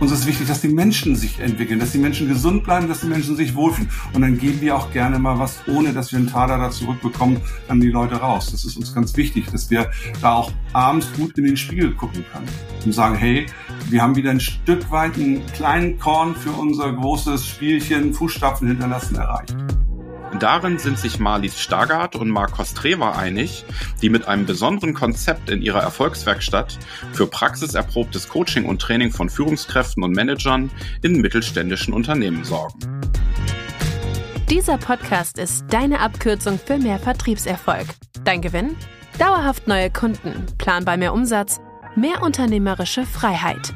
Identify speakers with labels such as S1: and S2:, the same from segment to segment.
S1: Uns ist wichtig, dass die Menschen sich entwickeln, dass die Menschen gesund bleiben, dass die Menschen sich wohlfühlen. Und dann geben wir auch gerne mal was, ohne dass wir einen Taler da zurückbekommen, an die Leute raus. Das ist uns ganz wichtig, dass wir da auch abends gut in den Spiegel gucken können und sagen, hey, wir haben wieder ein Stück weit einen kleinen Korn für unser großes Spielchen Fußstapfen hinterlassen erreicht.
S2: Darin sind sich Marlies Stargard und Marcos Trever einig, die mit einem besonderen Konzept in ihrer Erfolgswerkstatt für praxiserprobtes Coaching und Training von Führungskräften und Managern in mittelständischen Unternehmen sorgen.
S3: Dieser Podcast ist deine Abkürzung für mehr Vertriebserfolg. Dein Gewinn? Dauerhaft neue Kunden, planbar mehr Umsatz, mehr unternehmerische Freiheit.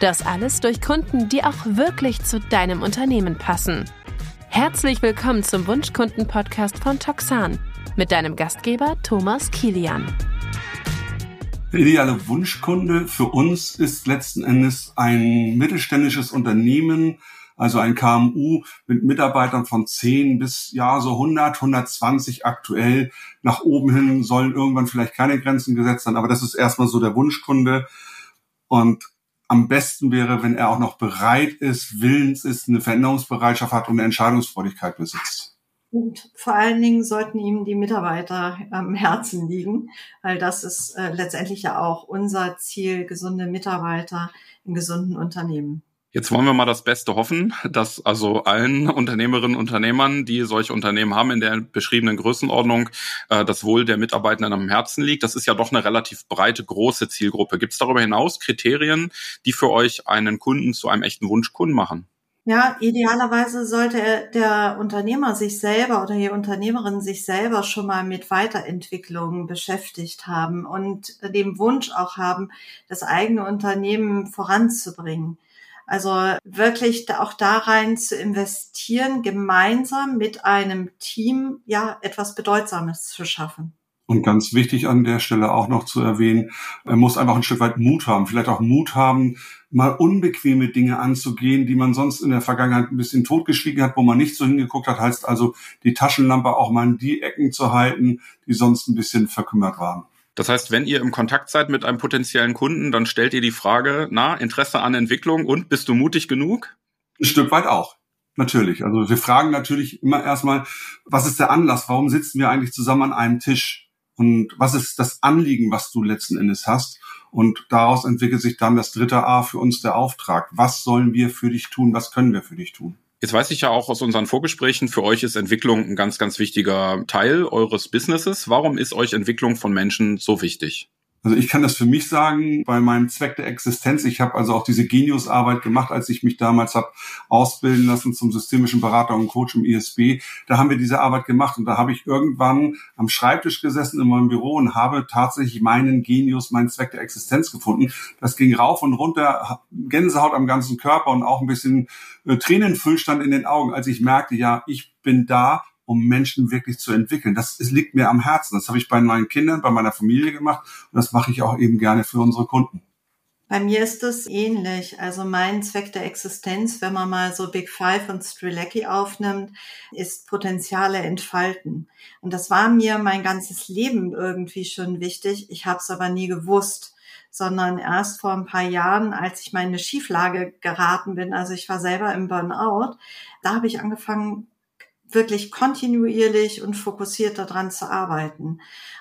S3: Das alles durch Kunden, die auch wirklich zu deinem Unternehmen passen. Herzlich willkommen zum Wunschkunden-Podcast von Toxan mit deinem Gastgeber Thomas Kilian.
S1: Der ideale Wunschkunde für uns ist letzten Endes ein mittelständisches Unternehmen, also ein KMU mit Mitarbeitern von 10 bis ja so 100, 120 aktuell. Nach oben hin sollen irgendwann vielleicht keine Grenzen gesetzt sein, aber das ist erstmal so der Wunschkunde. Und am besten wäre, wenn er auch noch bereit ist, willens ist, eine Veränderungsbereitschaft hat und eine Entscheidungsfreudigkeit besitzt.
S4: Und vor allen Dingen sollten ihm die Mitarbeiter am Herzen liegen, weil das ist äh, letztendlich ja auch unser Ziel, gesunde Mitarbeiter in gesunden Unternehmen.
S2: Jetzt wollen wir mal das Beste hoffen, dass also allen Unternehmerinnen und Unternehmern, die solche Unternehmen haben in der beschriebenen Größenordnung, äh, das Wohl der Mitarbeitenden am Herzen liegt. Das ist ja doch eine relativ breite, große Zielgruppe. Gibt es darüber hinaus Kriterien, die für euch einen Kunden zu einem echten Wunschkunden machen?
S4: Ja, idealerweise sollte der Unternehmer sich selber oder die Unternehmerin sich selber schon mal mit Weiterentwicklung beschäftigt haben und den Wunsch auch haben, das eigene Unternehmen voranzubringen. Also wirklich auch da rein zu investieren, gemeinsam mit einem Team ja etwas Bedeutsames zu schaffen.
S1: Und ganz wichtig an der Stelle auch noch zu erwähnen, er muss einfach ein Stück weit Mut haben, vielleicht auch Mut haben, mal unbequeme Dinge anzugehen, die man sonst in der Vergangenheit ein bisschen totgeschwiegen hat, wo man nicht so hingeguckt hat, heißt also die Taschenlampe auch mal in die Ecken zu halten, die sonst ein bisschen verkümmert waren.
S2: Das heißt, wenn ihr im Kontakt seid mit einem potenziellen Kunden, dann stellt ihr die Frage, na, Interesse an Entwicklung und bist du mutig genug?
S1: Ein Stück weit auch. Natürlich. Also wir fragen natürlich immer erstmal, was ist der Anlass? Warum sitzen wir eigentlich zusammen an einem Tisch? Und was ist das Anliegen, was du letzten Endes hast? Und daraus entwickelt sich dann das dritte A für uns der Auftrag. Was sollen wir für dich tun? Was können wir für dich tun?
S2: Jetzt weiß ich ja auch aus unseren Vorgesprächen, für euch ist Entwicklung ein ganz, ganz wichtiger Teil eures Businesses. Warum ist euch Entwicklung von Menschen so wichtig?
S1: Also ich kann das für mich sagen, bei meinem Zweck der Existenz. Ich habe also auch diese Genius-Arbeit gemacht, als ich mich damals habe ausbilden lassen zum systemischen Berater und Coach im ISB. Da haben wir diese Arbeit gemacht und da habe ich irgendwann am Schreibtisch gesessen in meinem Büro und habe tatsächlich meinen Genius, meinen Zweck der Existenz gefunden. Das ging rauf und runter, Gänsehaut am ganzen Körper und auch ein bisschen äh, Tränenfüllstand in den Augen, als ich merkte, ja, ich bin da um Menschen wirklich zu entwickeln. Das, das liegt mir am Herzen. Das habe ich bei meinen Kindern, bei meiner Familie gemacht und das mache ich auch eben gerne für unsere Kunden.
S4: Bei mir ist es ähnlich. Also mein Zweck der Existenz, wenn man mal so Big Five und Strilecki aufnimmt, ist Potenziale entfalten. Und das war mir mein ganzes Leben irgendwie schon wichtig. Ich habe es aber nie gewusst, sondern erst vor ein paar Jahren, als ich mal in eine Schieflage geraten bin, also ich war selber im Burnout, da habe ich angefangen, wirklich kontinuierlich und fokussiert daran zu arbeiten.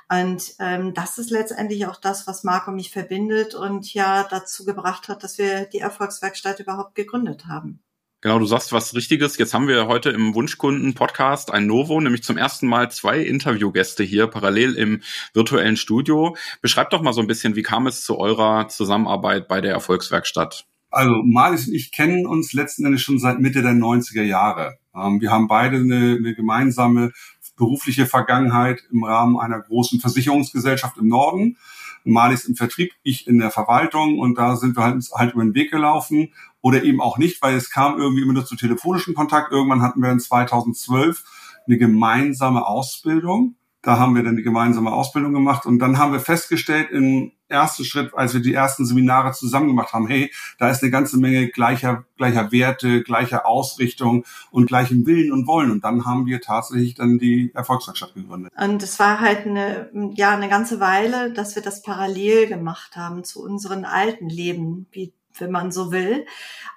S4: Und ähm, das ist letztendlich auch das, was Marco mich verbindet und ja dazu gebracht hat, dass wir die Erfolgswerkstatt überhaupt gegründet haben.
S2: Genau, du sagst was Richtiges. Jetzt haben wir heute im Wunschkunden-Podcast ein Novo, nämlich zum ersten Mal zwei Interviewgäste hier parallel im virtuellen Studio. Beschreibt doch mal so ein bisschen, wie kam es zu eurer Zusammenarbeit bei der Erfolgswerkstatt?
S1: Also Malis und ich kennen uns letzten Endes schon seit Mitte der 90er Jahre. Ähm, wir haben beide eine, eine gemeinsame berufliche Vergangenheit im Rahmen einer großen Versicherungsgesellschaft im Norden. Malis im Vertrieb, ich in der Verwaltung und da sind wir halt, halt über den Weg gelaufen oder eben auch nicht, weil es kam irgendwie immer nur zu telefonischen Kontakt. Irgendwann hatten wir in 2012 eine gemeinsame Ausbildung da haben wir dann die gemeinsame Ausbildung gemacht und dann haben wir festgestellt im ersten Schritt, als wir die ersten Seminare zusammen gemacht haben, hey, da ist eine ganze Menge gleicher, gleicher Werte, gleicher Ausrichtung und gleichem Willen und Wollen. Und dann haben wir tatsächlich dann die Erfolgswerkstatt gegründet.
S4: Und es war halt eine, ja, eine ganze Weile, dass wir das parallel gemacht haben zu unseren alten Leben, wie wenn man so will.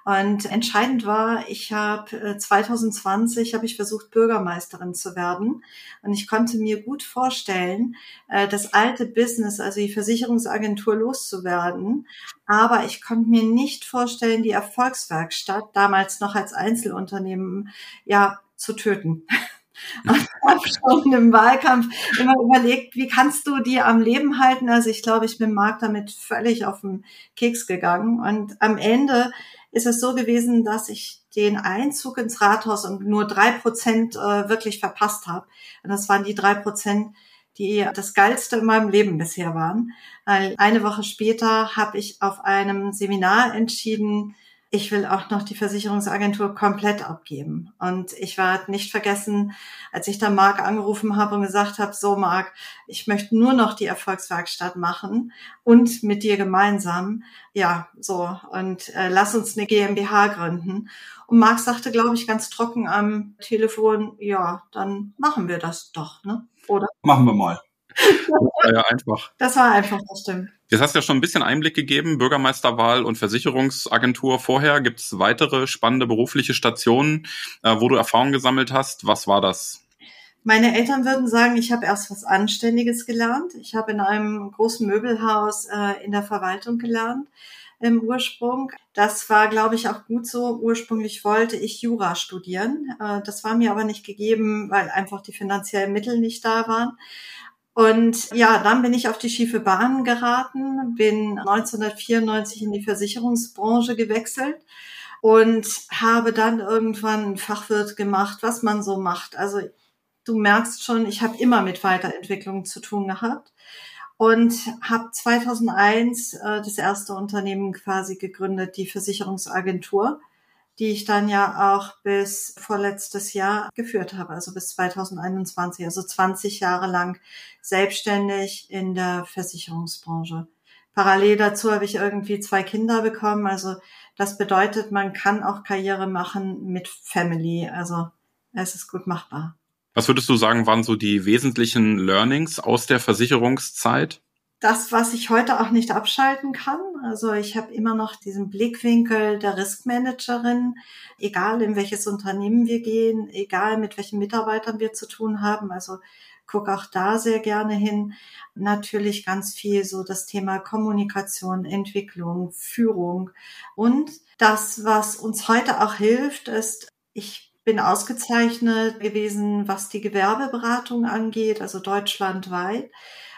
S4: Und entscheidend war, ich habe 2020 habe ich versucht Bürgermeisterin zu werden und ich konnte mir gut vorstellen, äh, das alte Business, also die Versicherungsagentur loszuwerden, aber ich konnte mir nicht vorstellen, die Erfolgswerkstatt damals noch als Einzelunternehmen ja zu töten. Und habe schon im Wahlkampf immer überlegt, wie kannst du die am Leben halten? Also ich glaube, ich bin Marc damit völlig auf den Keks gegangen. Und am Ende ist es so gewesen, dass ich den Einzug ins Rathaus und nur drei Prozent äh, wirklich verpasst habe. Und das waren die drei Prozent, die das Geilste in meinem Leben bisher waren. Eine Woche später habe ich auf einem Seminar entschieden, ich will auch noch die Versicherungsagentur komplett abgeben. Und ich werde nicht vergessen, als ich da Marc angerufen habe und gesagt habe, so Marc, ich möchte nur noch die Erfolgswerkstatt machen und mit dir gemeinsam. Ja, so. Und äh, lass uns eine GmbH gründen. Und Marc sagte, glaube ich, ganz trocken am Telefon, ja, dann machen wir das doch, ne?
S1: Oder? Machen wir mal.
S2: Das war ja einfach.
S4: Das war einfach, das stimmt.
S2: Jetzt hast du ja schon ein bisschen Einblick gegeben, Bürgermeisterwahl und Versicherungsagentur vorher. Gibt es weitere spannende berufliche Stationen, äh, wo du Erfahrung gesammelt hast? Was war das?
S4: Meine Eltern würden sagen, ich habe erst was Anständiges gelernt. Ich habe in einem großen Möbelhaus äh, in der Verwaltung gelernt im Ursprung. Das war, glaube ich, auch gut so. Ursprünglich wollte ich Jura studieren. Äh, das war mir aber nicht gegeben, weil einfach die finanziellen Mittel nicht da waren. Und ja, dann bin ich auf die schiefe Bahn geraten, bin 1994 in die Versicherungsbranche gewechselt und habe dann irgendwann Fachwirt gemacht, was man so macht. Also du merkst schon, ich habe immer mit Weiterentwicklung zu tun gehabt und habe 2001 äh, das erste Unternehmen quasi gegründet, die Versicherungsagentur die ich dann ja auch bis vorletztes Jahr geführt habe, also bis 2021, also 20 Jahre lang selbstständig in der Versicherungsbranche. Parallel dazu habe ich irgendwie zwei Kinder bekommen, also das bedeutet, man kann auch Karriere machen mit Family, also es ist gut machbar.
S2: Was würdest du sagen, waren so die wesentlichen Learnings aus der Versicherungszeit?
S4: Das, was ich heute auch nicht abschalten kann. Also ich habe immer noch diesen Blickwinkel der Riskmanagerin, egal in welches Unternehmen wir gehen, egal mit welchen Mitarbeitern wir zu tun haben. Also gucke auch da sehr gerne hin. Natürlich ganz viel so das Thema Kommunikation, Entwicklung, Führung. Und das, was uns heute auch hilft, ist, ich bin ausgezeichnet gewesen, was die Gewerbeberatung angeht, also deutschlandweit.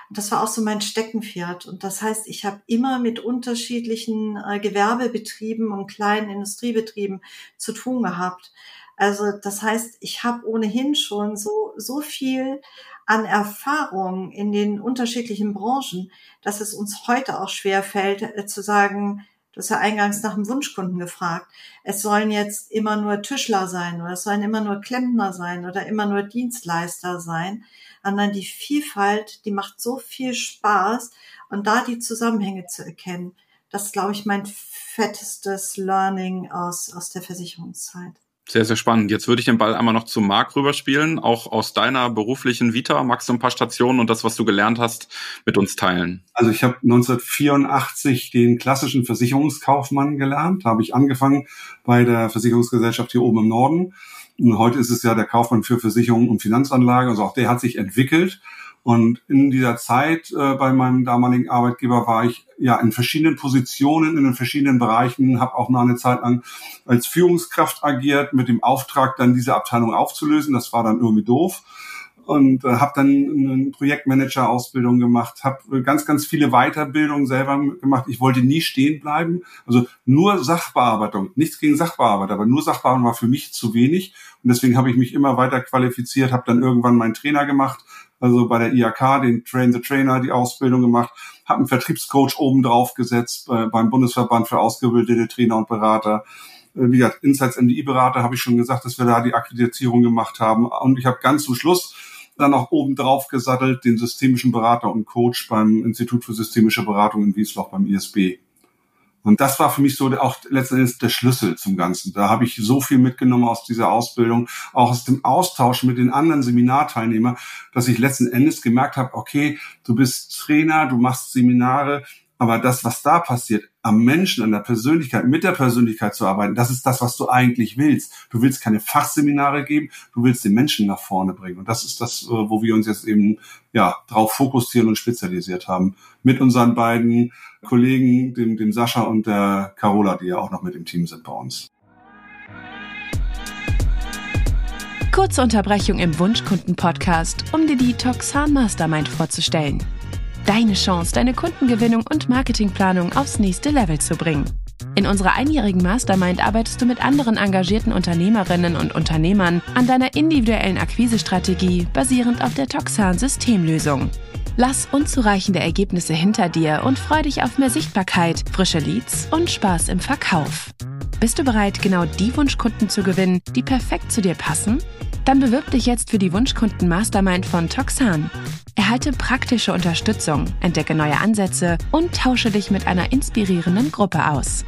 S4: Das war auch so mein Steckenpferd. Und das heißt, ich habe immer mit unterschiedlichen äh, Gewerbebetrieben und kleinen Industriebetrieben zu tun gehabt. Also das heißt, ich habe ohnehin schon so, so viel an Erfahrung in den unterschiedlichen Branchen, dass es uns heute auch schwer fällt äh, zu sagen, Du hast ja eingangs nach dem Wunschkunden gefragt. Es sollen jetzt immer nur Tischler sein oder es sollen immer nur Klempner sein oder immer nur Dienstleister sein sondern die Vielfalt, die macht so viel Spaß und da die Zusammenhänge zu erkennen, das ist, glaube ich, mein fettestes Learning aus, aus der Versicherungszeit.
S2: Sehr, sehr spannend. Jetzt würde ich den Ball einmal noch zu Marc rüberspielen, auch aus deiner beruflichen Vita. Magst du ein paar Stationen und das, was du gelernt hast, mit uns teilen?
S1: Also ich habe 1984 den klassischen Versicherungskaufmann gelernt. Da habe ich angefangen bei der Versicherungsgesellschaft hier oben im Norden und heute ist es ja der Kaufmann für Versicherungen und Finanzanlagen. Also auch der hat sich entwickelt. Und in dieser Zeit äh, bei meinem damaligen Arbeitgeber war ich ja in verschiedenen Positionen, in den verschiedenen Bereichen, habe auch mal eine Zeit lang als Führungskraft agiert, mit dem Auftrag, dann diese Abteilung aufzulösen. Das war dann irgendwie doof und äh, habe dann eine Projektmanager-Ausbildung gemacht, habe ganz, ganz viele Weiterbildungen selber gemacht. Ich wollte nie stehen bleiben. Also nur Sachbearbeitung, nichts gegen Sachbearbeitung, aber nur Sachbearbeitung war für mich zu wenig. Und deswegen habe ich mich immer weiter qualifiziert, habe dann irgendwann meinen Trainer gemacht, also bei der IAK, den Train the Trainer, die Ausbildung gemacht, habe einen Vertriebscoach oben drauf gesetzt äh, beim Bundesverband für ausgebildete Trainer und Berater äh, wie gesagt, Insights MDI-Berater habe ich schon gesagt, dass wir da die Akkreditierung gemacht haben. Und ich habe ganz zum Schluss dann auch oben drauf gesattelt den systemischen Berater und Coach beim Institut für systemische Beratung in Wiesloch beim ISB. Und das war für mich so auch letztendlich der Schlüssel zum Ganzen. Da habe ich so viel mitgenommen aus dieser Ausbildung, auch aus dem Austausch mit den anderen Seminarteilnehmern, dass ich letzten Endes gemerkt habe, okay, du bist Trainer, du machst Seminare, Aber das, was da passiert, am Menschen, an der Persönlichkeit, mit der Persönlichkeit zu arbeiten, das ist das, was du eigentlich willst. Du willst keine Fachseminare geben, du willst den Menschen nach vorne bringen. Und das ist das, äh, wo wir uns jetzt eben ja drauf fokussieren und spezialisiert haben. Mit unseren beiden Kollegen, dem, dem Sascha und der Carola, die ja auch noch mit im Team sind bei uns.
S3: Kurze Unterbrechung im Wunschkunden-Podcast, um dir die Toxan Mastermind vorzustellen. Deine Chance, deine Kundengewinnung und Marketingplanung aufs nächste Level zu bringen. In unserer einjährigen Mastermind arbeitest du mit anderen engagierten Unternehmerinnen und Unternehmern an deiner individuellen Akquisestrategie basierend auf der Toxan Systemlösung. Lass unzureichende Ergebnisse hinter dir und freu dich auf mehr Sichtbarkeit, frische Leads und Spaß im Verkauf. Bist du bereit, genau die Wunschkunden zu gewinnen, die perfekt zu dir passen? Dann bewirb dich jetzt für die Wunschkunden Mastermind von Toxan. Erhalte praktische Unterstützung, entdecke neue Ansätze und tausche dich mit einer inspirierenden Gruppe aus.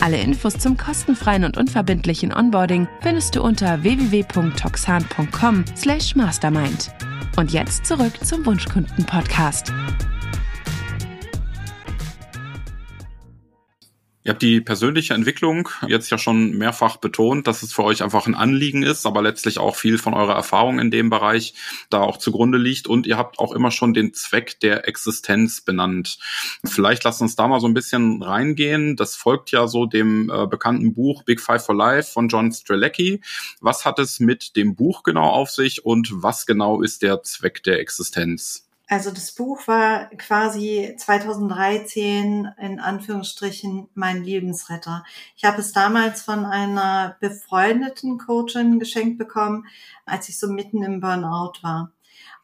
S3: Alle Infos zum kostenfreien und unverbindlichen Onboarding findest du unter www.toxan.com/mastermind. Und jetzt zurück zum Wunschkunden Podcast.
S2: Ihr habt die persönliche Entwicklung jetzt ja schon mehrfach betont, dass es für euch einfach ein Anliegen ist, aber letztlich auch viel von eurer Erfahrung in dem Bereich da auch zugrunde liegt. Und ihr habt auch immer schon den Zweck der Existenz benannt. Vielleicht lasst uns da mal so ein bisschen reingehen. Das folgt ja so dem äh, bekannten Buch Big Five for Life von John Strelecki. Was hat es mit dem Buch genau auf sich und was genau ist der Zweck der Existenz?
S4: Also das Buch war quasi 2013 in Anführungsstrichen mein Lebensretter. Ich habe es damals von einer befreundeten Coachin geschenkt bekommen, als ich so mitten im Burnout war.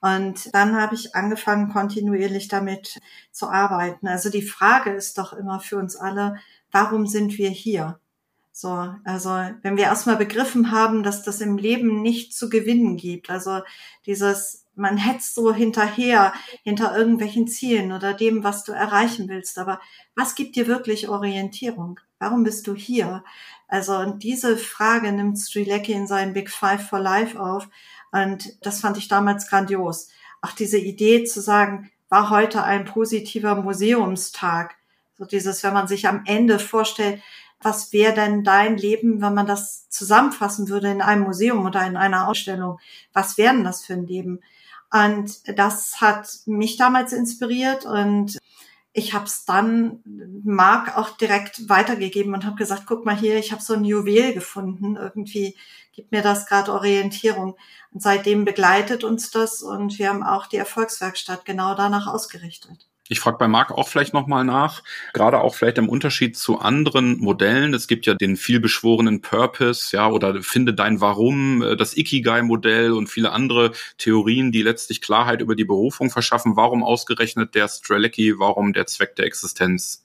S4: Und dann habe ich angefangen, kontinuierlich damit zu arbeiten. Also die Frage ist doch immer für uns alle, warum sind wir hier? So, also wenn wir erstmal begriffen haben, dass das im Leben nicht zu gewinnen gibt, also dieses man hetzt so hinterher, hinter irgendwelchen Zielen oder dem, was du erreichen willst. Aber was gibt dir wirklich Orientierung? Warum bist du hier? Also und diese Frage nimmt Strilecki in seinen Big Five for Life auf. Und das fand ich damals grandios. Auch diese Idee zu sagen, war heute ein positiver Museumstag. So dieses, wenn man sich am Ende vorstellt, was wäre denn dein Leben, wenn man das zusammenfassen würde in einem Museum oder in einer Ausstellung? Was wäre denn das für ein Leben? Und das hat mich damals inspiriert und ich habe es dann Marc auch direkt weitergegeben und habe gesagt, guck mal hier, ich habe so ein Juwel gefunden. Irgendwie gibt mir das gerade Orientierung. Und seitdem begleitet uns das und wir haben auch die Erfolgswerkstatt genau danach ausgerichtet.
S2: Ich frage bei Marc auch vielleicht nochmal nach, gerade auch vielleicht im Unterschied zu anderen Modellen. Es gibt ja den vielbeschworenen Purpose, ja, oder finde dein Warum, äh, das Ikigai-Modell und viele andere Theorien, die letztlich Klarheit über die Berufung verschaffen. Warum ausgerechnet der Strelecki, warum der Zweck der Existenz?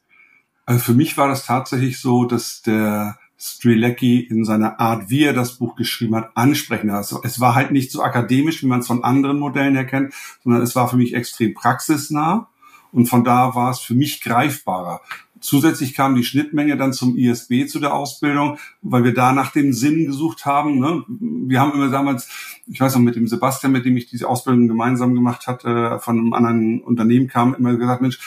S1: Also für mich war das tatsächlich so, dass der Strelecki in seiner Art, wie er das Buch geschrieben hat, ansprechend. Also es war halt nicht so akademisch, wie man es von anderen Modellen erkennt, sondern es war für mich extrem praxisnah und von da war es für mich greifbarer. Zusätzlich kam die Schnittmenge dann zum ISB zu der Ausbildung, weil wir da nach dem Sinn gesucht haben. Ne? Wir haben immer damals, ich weiß noch, mit dem Sebastian, mit dem ich diese Ausbildung gemeinsam gemacht hatte, von einem anderen Unternehmen kam, immer gesagt, Mensch,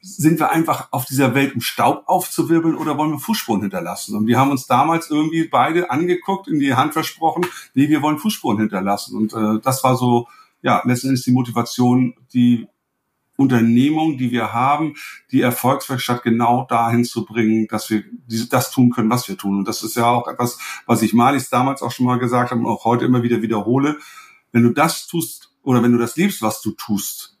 S1: sind wir einfach auf dieser Welt, um Staub aufzuwirbeln oder wollen wir Fußspuren hinterlassen? Und wir haben uns damals irgendwie beide angeguckt, in die Hand versprochen, nee, wir wollen Fußspuren hinterlassen. Und äh, das war so, ja, letztendlich die Motivation, die Unternehmung, die wir haben, die Erfolgswerkstatt genau dahin zu bringen, dass wir das tun können, was wir tun. Und das ist ja auch etwas, was ich Malis damals auch schon mal gesagt habe und auch heute immer wieder wiederhole. Wenn du das tust oder wenn du das liebst, was du tust,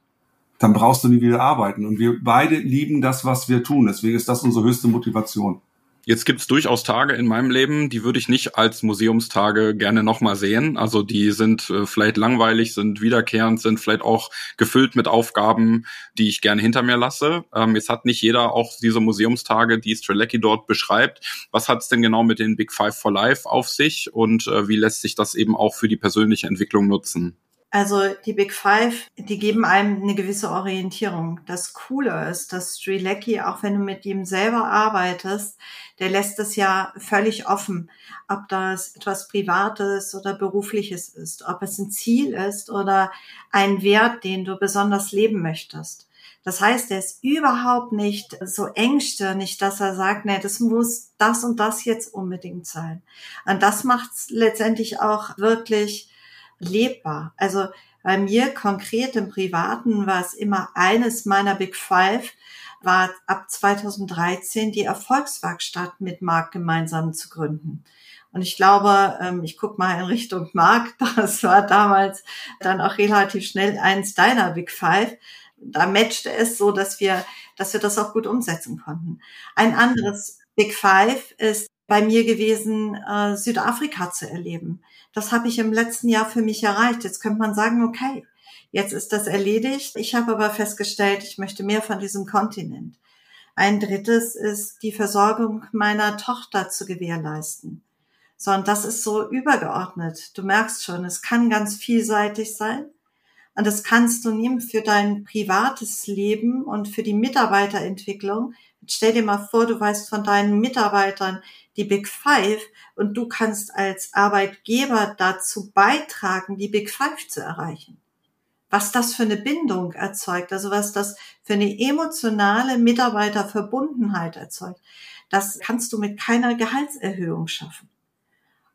S1: dann brauchst du nie wieder arbeiten. Und wir beide lieben das, was wir tun. Deswegen ist das unsere höchste Motivation.
S2: Jetzt gibt's durchaus Tage in meinem Leben, die würde ich nicht als Museumstage gerne nochmal sehen. Also die sind äh, vielleicht langweilig, sind wiederkehrend, sind vielleicht auch gefüllt mit Aufgaben, die ich gerne hinter mir lasse. Ähm, jetzt hat nicht jeder auch diese Museumstage, die Strelecki dort beschreibt. Was hat's denn genau mit den Big Five for Life auf sich und äh, wie lässt sich das eben auch für die persönliche Entwicklung nutzen?
S4: Also die Big Five, die geben einem eine gewisse Orientierung. Das Coole ist, dass Strilecki, auch wenn du mit ihm selber arbeitest, der lässt es ja völlig offen, ob das etwas Privates oder Berufliches ist, ob es ein Ziel ist oder ein Wert, den du besonders leben möchtest. Das heißt, er ist überhaupt nicht so engstirnig, dass er sagt, nee, das muss das und das jetzt unbedingt sein. Und das macht es letztendlich auch wirklich lebbar. Also bei mir konkret im Privaten war es immer eines meiner Big Five, war ab 2013 die Erfolgswerkstatt mit Marc gemeinsam zu gründen. Und ich glaube, ähm, ich gucke mal in Richtung Marc, das war damals dann auch relativ schnell eins deiner Big Five da matchte es so, dass wir, dass wir das auch gut umsetzen konnten. Ein anderes Big Five ist bei mir gewesen, äh, Südafrika zu erleben. Das habe ich im letzten Jahr für mich erreicht. Jetzt könnte man sagen, okay, jetzt ist das erledigt. Ich habe aber festgestellt, ich möchte mehr von diesem Kontinent. Ein drittes ist die Versorgung meiner Tochter zu gewährleisten. So, und das ist so übergeordnet. Du merkst schon, es kann ganz vielseitig sein. Und das kannst du nehmen für dein privates Leben und für die Mitarbeiterentwicklung. Stell dir mal vor, du weißt von deinen Mitarbeitern die Big Five und du kannst als Arbeitgeber dazu beitragen, die Big Five zu erreichen. Was das für eine Bindung erzeugt, also was das für eine emotionale Mitarbeiterverbundenheit erzeugt, das kannst du mit keiner Gehaltserhöhung schaffen.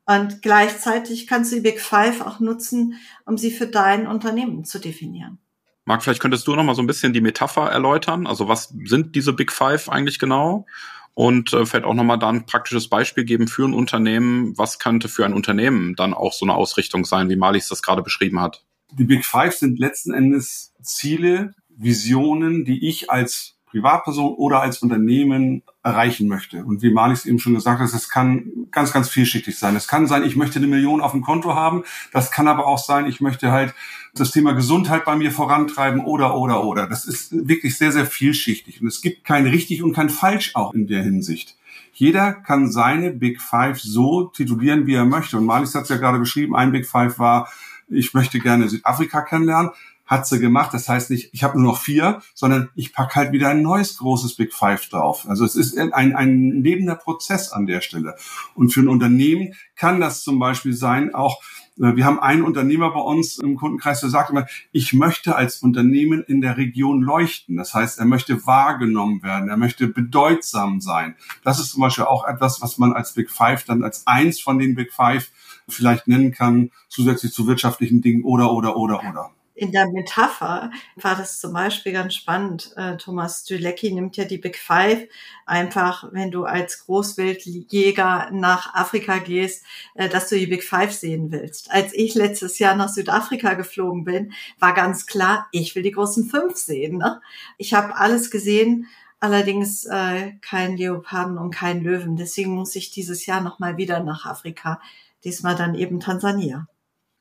S4: Und gleichzeitig kannst du die Big Five auch nutzen, um sie für dein Unternehmen zu definieren.
S2: Marc, vielleicht könntest du noch mal so ein bisschen die Metapher erläutern. Also was sind diese Big Five eigentlich genau? Und äh, vielleicht auch noch mal da ein praktisches Beispiel geben für ein Unternehmen. Was könnte für ein Unternehmen dann auch so eine Ausrichtung sein, wie Malis das gerade beschrieben hat?
S1: Die Big Five sind letzten Endes Ziele, Visionen, die ich als Privatperson oder als Unternehmen erreichen möchte. Und wie Marlies eben schon gesagt hat, es kann ganz, ganz vielschichtig sein. Es kann sein, ich möchte eine Million auf dem Konto haben. Das kann aber auch sein, ich möchte halt das Thema Gesundheit bei mir vorantreiben oder, oder, oder. Das ist wirklich sehr, sehr vielschichtig. Und es gibt kein richtig und kein falsch auch in der Hinsicht. Jeder kann seine Big Five so titulieren, wie er möchte. Und Marlies hat es ja gerade beschrieben, ein Big Five war, ich möchte gerne Südafrika kennenlernen hat sie gemacht. Das heißt nicht, ich habe nur noch vier, sondern ich pack halt wieder ein neues großes Big Five drauf. Also es ist ein, ein lebender Prozess an der Stelle. Und für ein Unternehmen kann das zum Beispiel sein, auch äh, wir haben einen Unternehmer bei uns im Kundenkreis, der sagt immer, ich möchte als Unternehmen in der Region leuchten. Das heißt, er möchte wahrgenommen werden, er möchte bedeutsam sein. Das ist zum Beispiel auch etwas, was man als Big Five dann als eins von den Big Five vielleicht nennen kann, zusätzlich zu wirtschaftlichen Dingen oder, oder, oder, oder
S4: in der Metapher war das zum Beispiel ganz spannend. Äh, Thomas Stylecki nimmt ja die Big Five einfach, wenn du als Großwildjäger nach Afrika gehst, äh, dass du die Big Five sehen willst. Als ich letztes Jahr nach Südafrika geflogen bin, war ganz klar, ich will die großen fünf sehen. Ne? Ich habe alles gesehen, allerdings äh, kein Leoparden und kein Löwen. Deswegen muss ich dieses Jahr nochmal wieder nach Afrika. Diesmal dann eben Tansania.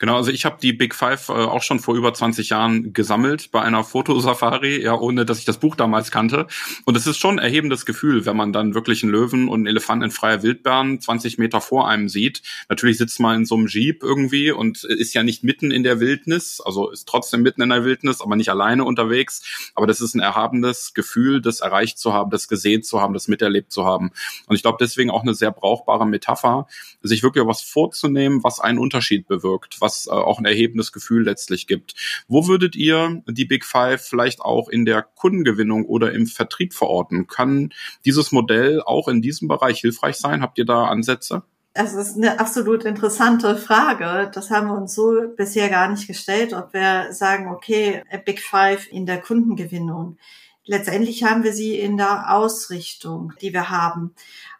S2: Genau, also ich habe die Big Five äh, auch schon vor über 20 Jahren gesammelt bei einer Fotosafari, ja, ohne dass ich das Buch damals kannte. Und es ist schon ein erhebendes Gefühl, wenn man dann wirklich einen Löwen und einen Elefanten in freier Wildbahn 20 Meter vor einem sieht. Natürlich sitzt man in so einem Jeep irgendwie und ist ja nicht mitten in der Wildnis, also ist trotzdem mitten in der Wildnis, aber nicht alleine unterwegs. Aber das ist ein erhabenes Gefühl, das erreicht zu haben, das gesehen zu haben, das miterlebt zu haben. Und ich glaube deswegen auch eine sehr brauchbare Metapher, sich wirklich was vorzunehmen, was einen Unterschied bewirkt, was äh, auch ein erhebendes Gefühl letztlich gibt. Wo würdet ihr die Big Five vielleicht auch in der Kundengewinnung oder im Vertrieb verorten? Kann dieses Modell auch in diesem Bereich hilfreich sein? Habt ihr da Ansätze?
S4: Das ist eine absolut interessante Frage. Das haben wir uns so bisher gar nicht gestellt, ob wir sagen, okay, Big Five in der Kundengewinnung. Letztendlich haben wir sie in der Ausrichtung, die wir haben.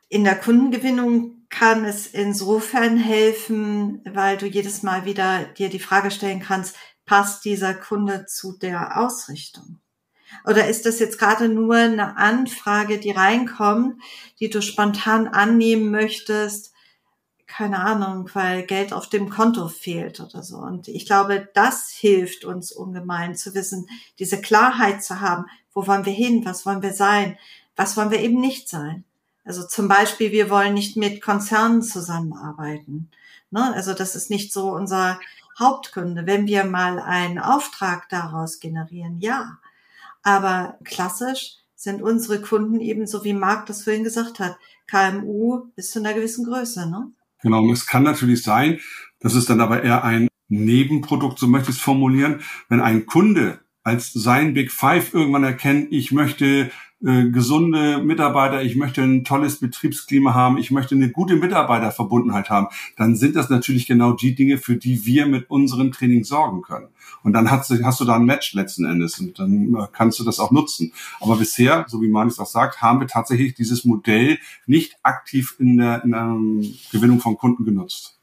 S4: In der Kundengewinnung kann es insofern helfen, weil du jedes Mal wieder dir die Frage stellen kannst, passt dieser Kunde zu der Ausrichtung? Oder ist das jetzt gerade nur eine Anfrage, die reinkommt, die du spontan annehmen möchtest? Keine Ahnung, weil Geld auf dem Konto fehlt oder so. Und ich glaube, das hilft uns ungemein zu wissen, diese Klarheit zu haben. Wo wollen wir hin? Was wollen wir sein? Was wollen wir eben nicht sein? Also zum Beispiel, wir wollen nicht mit Konzernen zusammenarbeiten. Ne? Also das ist nicht so unser Hauptkunde. Wenn wir mal einen Auftrag daraus generieren, ja. Aber klassisch sind unsere Kunden ebenso wie Marc das vorhin gesagt hat, KMU bis zu einer gewissen Größe. Ne?
S1: Genau, es kann natürlich sein, das ist dann aber eher ein Nebenprodukt, so möchte ich es formulieren, wenn ein Kunde als sein Big Five irgendwann erkennt, ich möchte äh, gesunde Mitarbeiter, ich möchte ein tolles Betriebsklima haben, ich möchte eine gute Mitarbeiterverbundenheit haben, dann sind das natürlich genau die Dinge, für die wir mit unserem Training sorgen können. Und dann hast du, hast du da ein Match letzten Endes und dann äh, kannst du das auch nutzen. Aber bisher, so wie Manis auch sagt, haben wir tatsächlich dieses Modell nicht aktiv in der, in der Gewinnung von Kunden genutzt.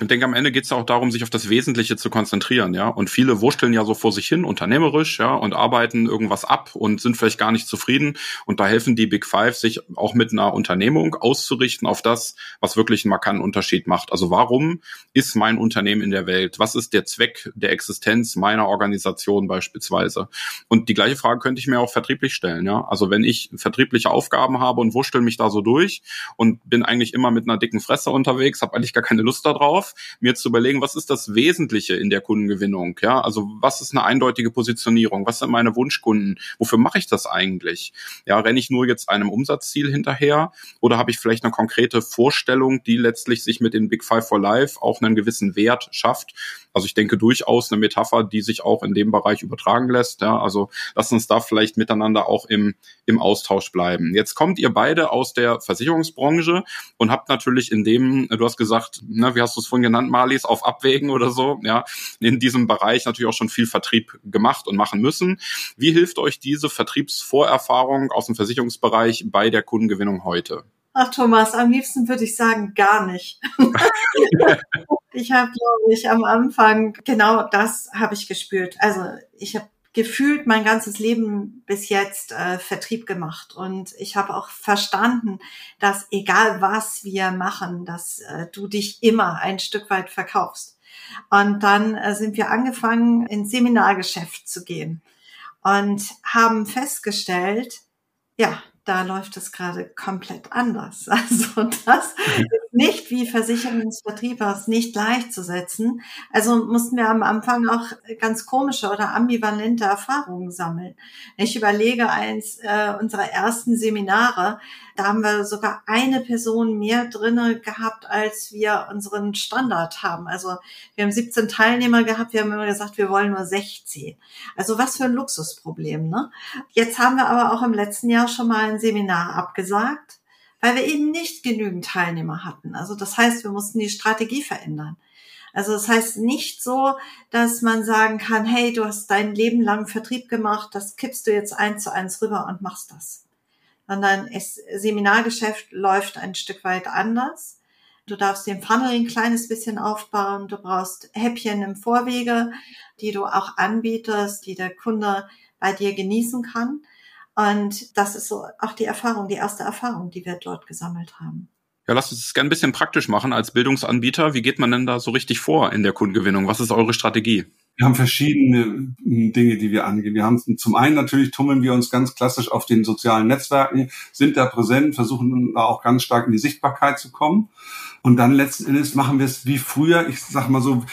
S2: Ich denke, am Ende geht es auch darum, sich auf das Wesentliche zu konzentrieren, ja. Und viele wursteln ja so vor sich hin, unternehmerisch, ja, und arbeiten irgendwas ab und sind vielleicht gar nicht zufrieden. Und da helfen die Big Five, sich auch mit einer Unternehmung auszurichten auf das, was wirklich einen markanten Unterschied macht. Also warum ist mein Unternehmen in der Welt? Was ist der Zweck der Existenz meiner Organisation beispielsweise? Und die gleiche Frage könnte ich mir auch vertrieblich stellen, ja. Also wenn ich vertriebliche Aufgaben habe und wurstel mich da so durch und bin eigentlich immer mit einer dicken Fresse unterwegs, habe eigentlich gar keine Lust darauf, mir zu überlegen, was ist das Wesentliche in der Kundengewinnung? Ja, also was ist eine eindeutige Positionierung? Was sind meine Wunschkunden? Wofür mache ich das eigentlich? Ja, renne ich nur jetzt einem Umsatzziel hinterher oder habe ich vielleicht eine konkrete Vorstellung, die letztlich sich mit den Big Five for Life auch einen gewissen Wert schafft? Also ich denke durchaus eine Metapher, die sich auch in dem Bereich übertragen lässt. Ja, also lass uns da vielleicht miteinander auch im, im Austausch bleiben. Jetzt kommt ihr beide aus der Versicherungsbranche und habt natürlich in dem, du hast gesagt, na, wie hast du es vorhin genannt, Marlies, auf Abwägen oder so, ja, in diesem Bereich natürlich auch schon viel Vertrieb gemacht und machen müssen. Wie hilft euch diese Vertriebsvorerfahrung aus dem Versicherungsbereich bei der Kundengewinnung heute?
S4: Ach Thomas, am liebsten würde ich sagen, gar nicht. ich habe, glaube ich, am Anfang genau das habe ich gespürt. Also ich habe gefühlt mein ganzes Leben bis jetzt äh, Vertrieb gemacht und ich habe auch verstanden, dass egal was wir machen, dass äh, du dich immer ein Stück weit verkaufst. Und dann äh, sind wir angefangen, ins Seminargeschäft zu gehen und haben festgestellt, ja, da läuft es gerade komplett anders. Also das ist nicht wie Versicherungsvertrieber ist nicht gleichzusetzen. Also mussten wir am Anfang auch ganz komische oder ambivalente Erfahrungen sammeln. Ich überlege eins äh, unserer ersten Seminare, da haben wir sogar eine Person mehr drinne gehabt, als wir unseren Standard haben. Also wir haben 17 Teilnehmer gehabt, wir haben immer gesagt, wir wollen nur 16. Also was für ein Luxusproblem, ne? Jetzt haben wir aber auch im letzten Jahr schon mal ein Seminar abgesagt, weil wir eben nicht genügend Teilnehmer hatten. Also das heißt, wir mussten die Strategie verändern. Also das heißt nicht so, dass man sagen kann, hey, du hast dein Leben lang Vertrieb gemacht, das kippst du jetzt eins zu eins rüber und machst das sondern das Seminargeschäft läuft ein Stück weit anders. Du darfst den Funnel ein kleines bisschen aufbauen. Du brauchst Häppchen im Vorwege, die du auch anbietest, die der Kunde bei dir genießen kann. Und das ist so auch die Erfahrung, die erste Erfahrung, die wir dort gesammelt haben.
S2: Ja, lasst uns das gerne ein bisschen praktisch machen als Bildungsanbieter. Wie geht man denn da so richtig vor in der Kundengewinnung? Was ist eure Strategie?
S1: Wir haben verschiedene Dinge, die wir angehen. Wir haben zum einen natürlich tummeln wir uns ganz klassisch auf den sozialen Netzwerken, sind da präsent, versuchen da auch ganz stark in die Sichtbarkeit zu kommen. Und dann letzten Endes machen wir es wie früher. Ich sag mal so,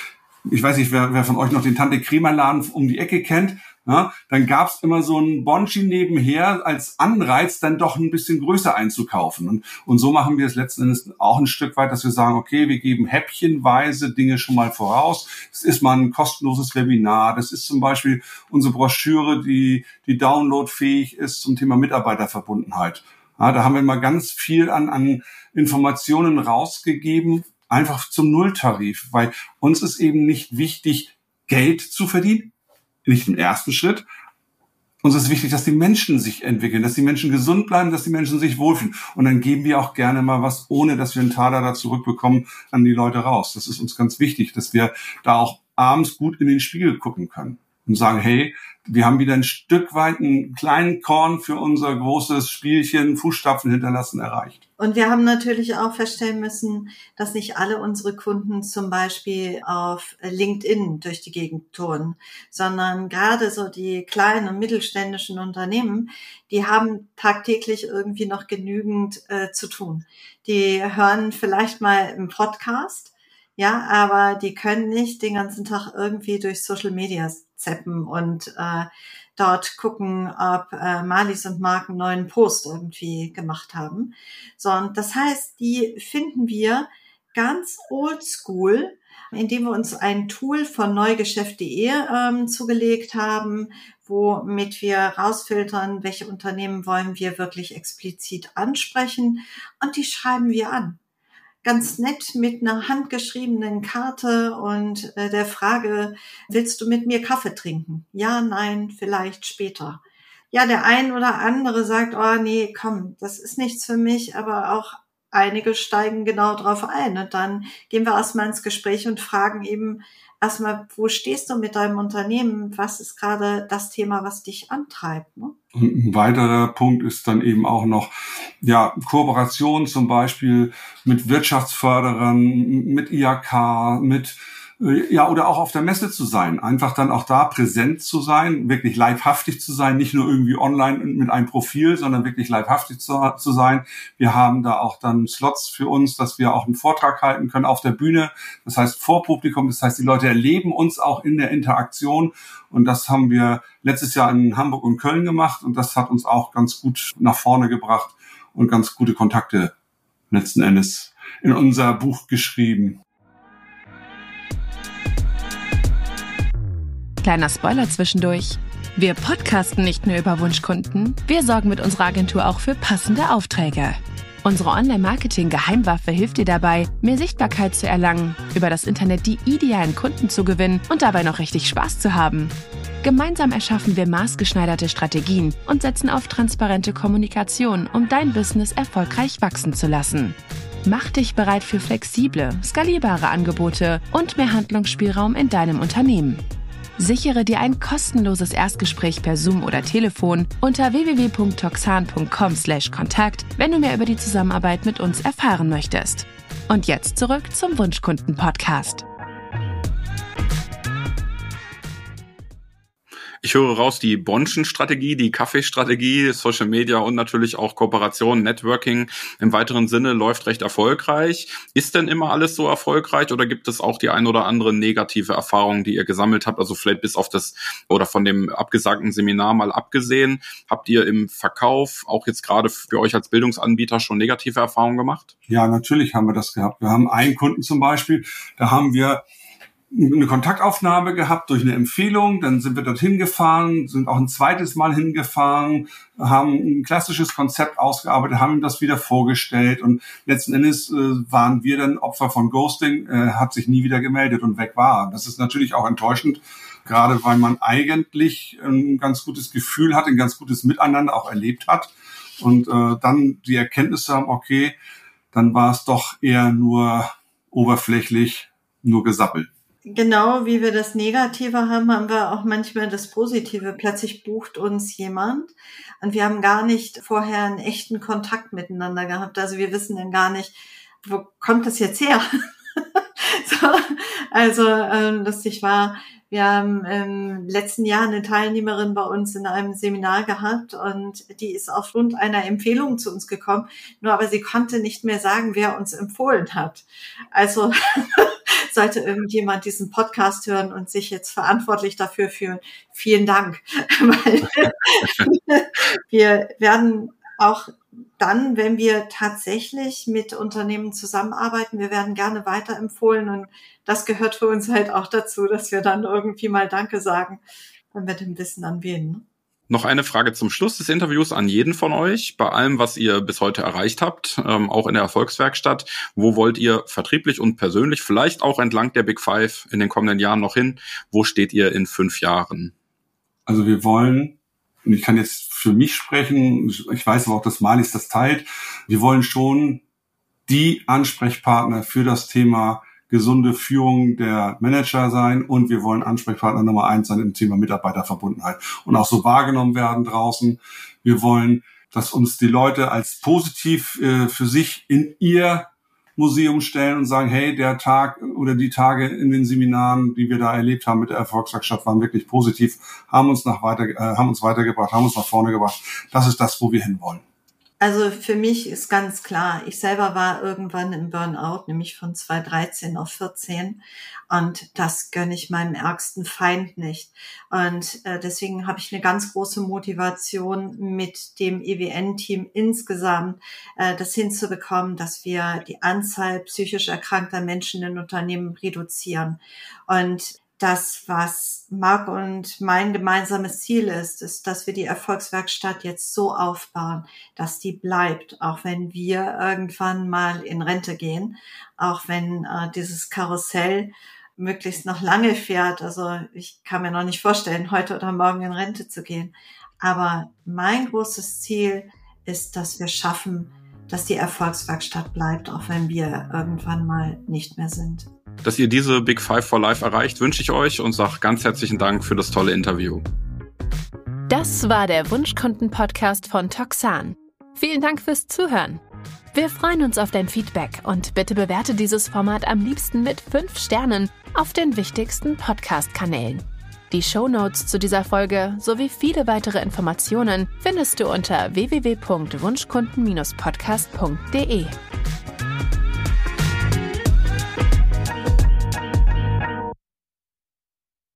S1: ich weiß nicht, wer, wer von euch noch den Tante Kremer Laden um die Ecke kennt. Ja, dann gab's immer so ein Bonchi nebenher als Anreiz, dann doch ein bisschen größer einzukaufen. Und, und so machen wir es letzten Endes auch ein Stück weit, dass wir sagen, okay, wir geben häppchenweise Dinge schon mal voraus. Es ist mal ein kostenloses Webinar. Das ist zum Beispiel unsere Broschüre, die, die downloadfähig ist zum Thema Mitarbeiterverbundenheit. Ja, da haben wir mal ganz viel an, an Informationen rausgegeben, einfach zum Nulltarif, weil uns ist eben nicht wichtig, Geld zu verdienen nicht im ersten Schritt. Uns ist wichtig, dass die Menschen sich entwickeln, dass die Menschen gesund bleiben, dass die Menschen sich wohlfühlen. Und dann geben wir auch gerne mal was, ohne dass wir einen Taler da zurückbekommen, an die Leute raus. Das ist uns ganz wichtig, dass wir da auch abends gut in den Spiegel gucken können und sagen, hey, wir haben wieder ein Stück weit einen kleinen Korn für unser großes Spielchen Fußstapfen hinterlassen erreicht.
S4: Und wir haben natürlich auch feststellen müssen, dass nicht alle unsere Kunden zum Beispiel auf LinkedIn durch die Gegend touren, sondern gerade so die kleinen und mittelständischen Unternehmen, die haben tagtäglich irgendwie noch genügend äh, zu tun. Die hören vielleicht mal im Podcast, ja, aber die können nicht den ganzen Tag irgendwie durch Social Media zeppen und äh, dort gucken, ob äh, Malis und Mark einen neuen Post irgendwie gemacht haben. So, und das heißt, die finden wir ganz oldschool, indem wir uns ein Tool von neugeschäft.de ähm, zugelegt haben, womit wir rausfiltern, welche Unternehmen wollen wir wirklich explizit ansprechen und die schreiben wir an. Ganz nett mit einer handgeschriebenen Karte und äh, der Frage, willst du mit mir Kaffee trinken? Ja, nein, vielleicht später. Ja, der ein oder andere sagt, oh nee, komm, das ist nichts für mich, aber auch einige steigen genau drauf ein. Und dann gehen wir erstmal ins Gespräch und fragen eben erstmal, wo stehst du mit deinem Unternehmen? Was ist gerade das Thema, was dich antreibt? Ne?
S1: Und ein weiterer Punkt ist dann eben auch noch, ja, Kooperation zum Beispiel mit Wirtschaftsförderern, mit IAK, mit ja, oder auch auf der Messe zu sein, einfach dann auch da präsent zu sein, wirklich leibhaftig zu sein, nicht nur irgendwie online mit einem Profil, sondern wirklich leibhaftig zu, zu sein. Wir haben da auch dann Slots für uns, dass wir auch einen Vortrag halten können auf der Bühne. Das heißt vor Publikum, das heißt, die Leute erleben uns auch in der Interaktion. Und das haben wir letztes Jahr in Hamburg und Köln gemacht und das hat uns auch ganz gut nach vorne gebracht und ganz gute Kontakte letzten Endes in unser Buch geschrieben.
S3: Kleiner Spoiler zwischendurch. Wir podcasten nicht nur über Wunschkunden, wir sorgen mit unserer Agentur auch für passende Aufträge. Unsere Online-Marketing-Geheimwaffe hilft dir dabei, mehr Sichtbarkeit zu erlangen, über das Internet die idealen Kunden zu gewinnen und dabei noch richtig Spaß zu haben. Gemeinsam erschaffen wir maßgeschneiderte Strategien und setzen auf transparente Kommunikation, um dein Business erfolgreich wachsen zu lassen. Mach dich bereit für flexible, skalierbare Angebote und mehr Handlungsspielraum in deinem Unternehmen. Sichere dir ein kostenloses Erstgespräch per Zoom oder Telefon unter www.toxan.com/kontakt, wenn du mehr über die Zusammenarbeit mit uns erfahren möchtest. Und jetzt zurück zum Wunschkunden Podcast.
S2: Ich höre raus die Bonschen-Strategie, die Kaffeestrategie, Social Media und natürlich auch Kooperation, Networking im weiteren Sinne läuft recht erfolgreich. Ist denn immer alles so erfolgreich oder gibt es auch die ein oder andere negative Erfahrung, die ihr gesammelt habt? Also vielleicht bis auf das oder von dem abgesagten Seminar mal abgesehen. Habt ihr im Verkauf auch jetzt gerade für euch als Bildungsanbieter schon negative Erfahrungen gemacht?
S1: Ja, natürlich haben wir das gehabt. Wir haben einen Kunden zum Beispiel, da haben wir eine Kontaktaufnahme gehabt durch eine Empfehlung, dann sind wir dorthin gefahren, sind auch ein zweites Mal hingefahren, haben ein klassisches Konzept ausgearbeitet, haben ihm das wieder vorgestellt. Und letzten Endes äh, waren wir dann Opfer von Ghosting, äh, hat sich nie wieder gemeldet und weg war. Das ist natürlich auch enttäuschend, gerade weil man eigentlich ein ganz gutes Gefühl hat, ein ganz gutes Miteinander auch erlebt hat. Und äh, dann die Erkenntnisse haben, okay, dann war es doch eher nur oberflächlich, nur gesappelt
S4: genau wie wir das Negative haben, haben wir auch manchmal das Positive. Plötzlich bucht uns jemand und wir haben gar nicht vorher einen echten Kontakt miteinander gehabt. Also wir wissen dann gar nicht, wo kommt das jetzt her? so, also äh, lustig war, wir haben im letzten Jahr eine Teilnehmerin bei uns in einem Seminar gehabt und die ist aufgrund einer Empfehlung zu uns gekommen. Nur aber sie konnte nicht mehr sagen, wer uns empfohlen hat. Also sollte irgendjemand diesen Podcast hören und sich jetzt verantwortlich dafür fühlen, vielen Dank. wir werden auch dann, wenn wir tatsächlich mit Unternehmen zusammenarbeiten, wir werden gerne weiterempfohlen und das gehört für uns halt auch dazu, dass wir dann irgendwie mal Danke sagen, wenn wir den wissen, an wen.
S2: Noch eine Frage zum Schluss des Interviews an jeden von euch. Bei allem, was ihr bis heute erreicht habt, ähm, auch in der Erfolgswerkstatt, wo wollt ihr vertrieblich und persönlich, vielleicht auch entlang der Big Five in den kommenden Jahren noch hin? Wo steht ihr in fünf Jahren?
S1: Also wir wollen, und ich kann jetzt für mich sprechen, ich weiß aber auch, dass Malis das teilt, wir wollen schon die Ansprechpartner für das Thema gesunde Führung der Manager sein und wir wollen Ansprechpartner Nummer eins sein im Thema Mitarbeiterverbundenheit und auch so wahrgenommen werden draußen. Wir wollen, dass uns die Leute als positiv äh, für sich in ihr Museum stellen und sagen, hey, der Tag oder die Tage in den Seminaren, die wir da erlebt haben mit der Erfolgswerkstatt, waren wirklich positiv, haben uns nach weiter, äh, haben uns weitergebracht, haben uns nach vorne gebracht. Das ist das, wo wir hinwollen.
S4: Also für mich ist ganz klar, ich selber war irgendwann im Burnout, nämlich von 2013 auf 14 und das gönne ich meinem ärgsten Feind nicht. Und äh, deswegen habe ich eine ganz große Motivation mit dem EWN-Team insgesamt, äh, das hinzubekommen, dass wir die Anzahl psychisch erkrankter Menschen in Unternehmen reduzieren. Und das, was Marc und mein gemeinsames Ziel ist, ist, dass wir die Erfolgswerkstatt jetzt so aufbauen, dass die bleibt, auch wenn wir irgendwann mal in Rente gehen, auch wenn äh, dieses Karussell möglichst noch lange fährt. Also ich kann mir noch nicht vorstellen, heute oder morgen in Rente zu gehen. Aber mein großes Ziel ist, dass wir schaffen, dass die Erfolgswerkstatt bleibt, auch wenn wir irgendwann mal nicht mehr sind.
S2: Dass ihr diese Big Five for Life erreicht, wünsche ich euch und sage ganz herzlichen Dank für das tolle Interview.
S3: Das war der Wunschkunden-Podcast von Toxan. Vielen Dank fürs Zuhören. Wir freuen uns auf dein Feedback und bitte bewerte dieses Format am liebsten mit 5 Sternen auf den wichtigsten Podcast-Kanälen. Die Show Notes zu dieser Folge sowie viele weitere Informationen findest du unter www.wunschkunden-podcast.de.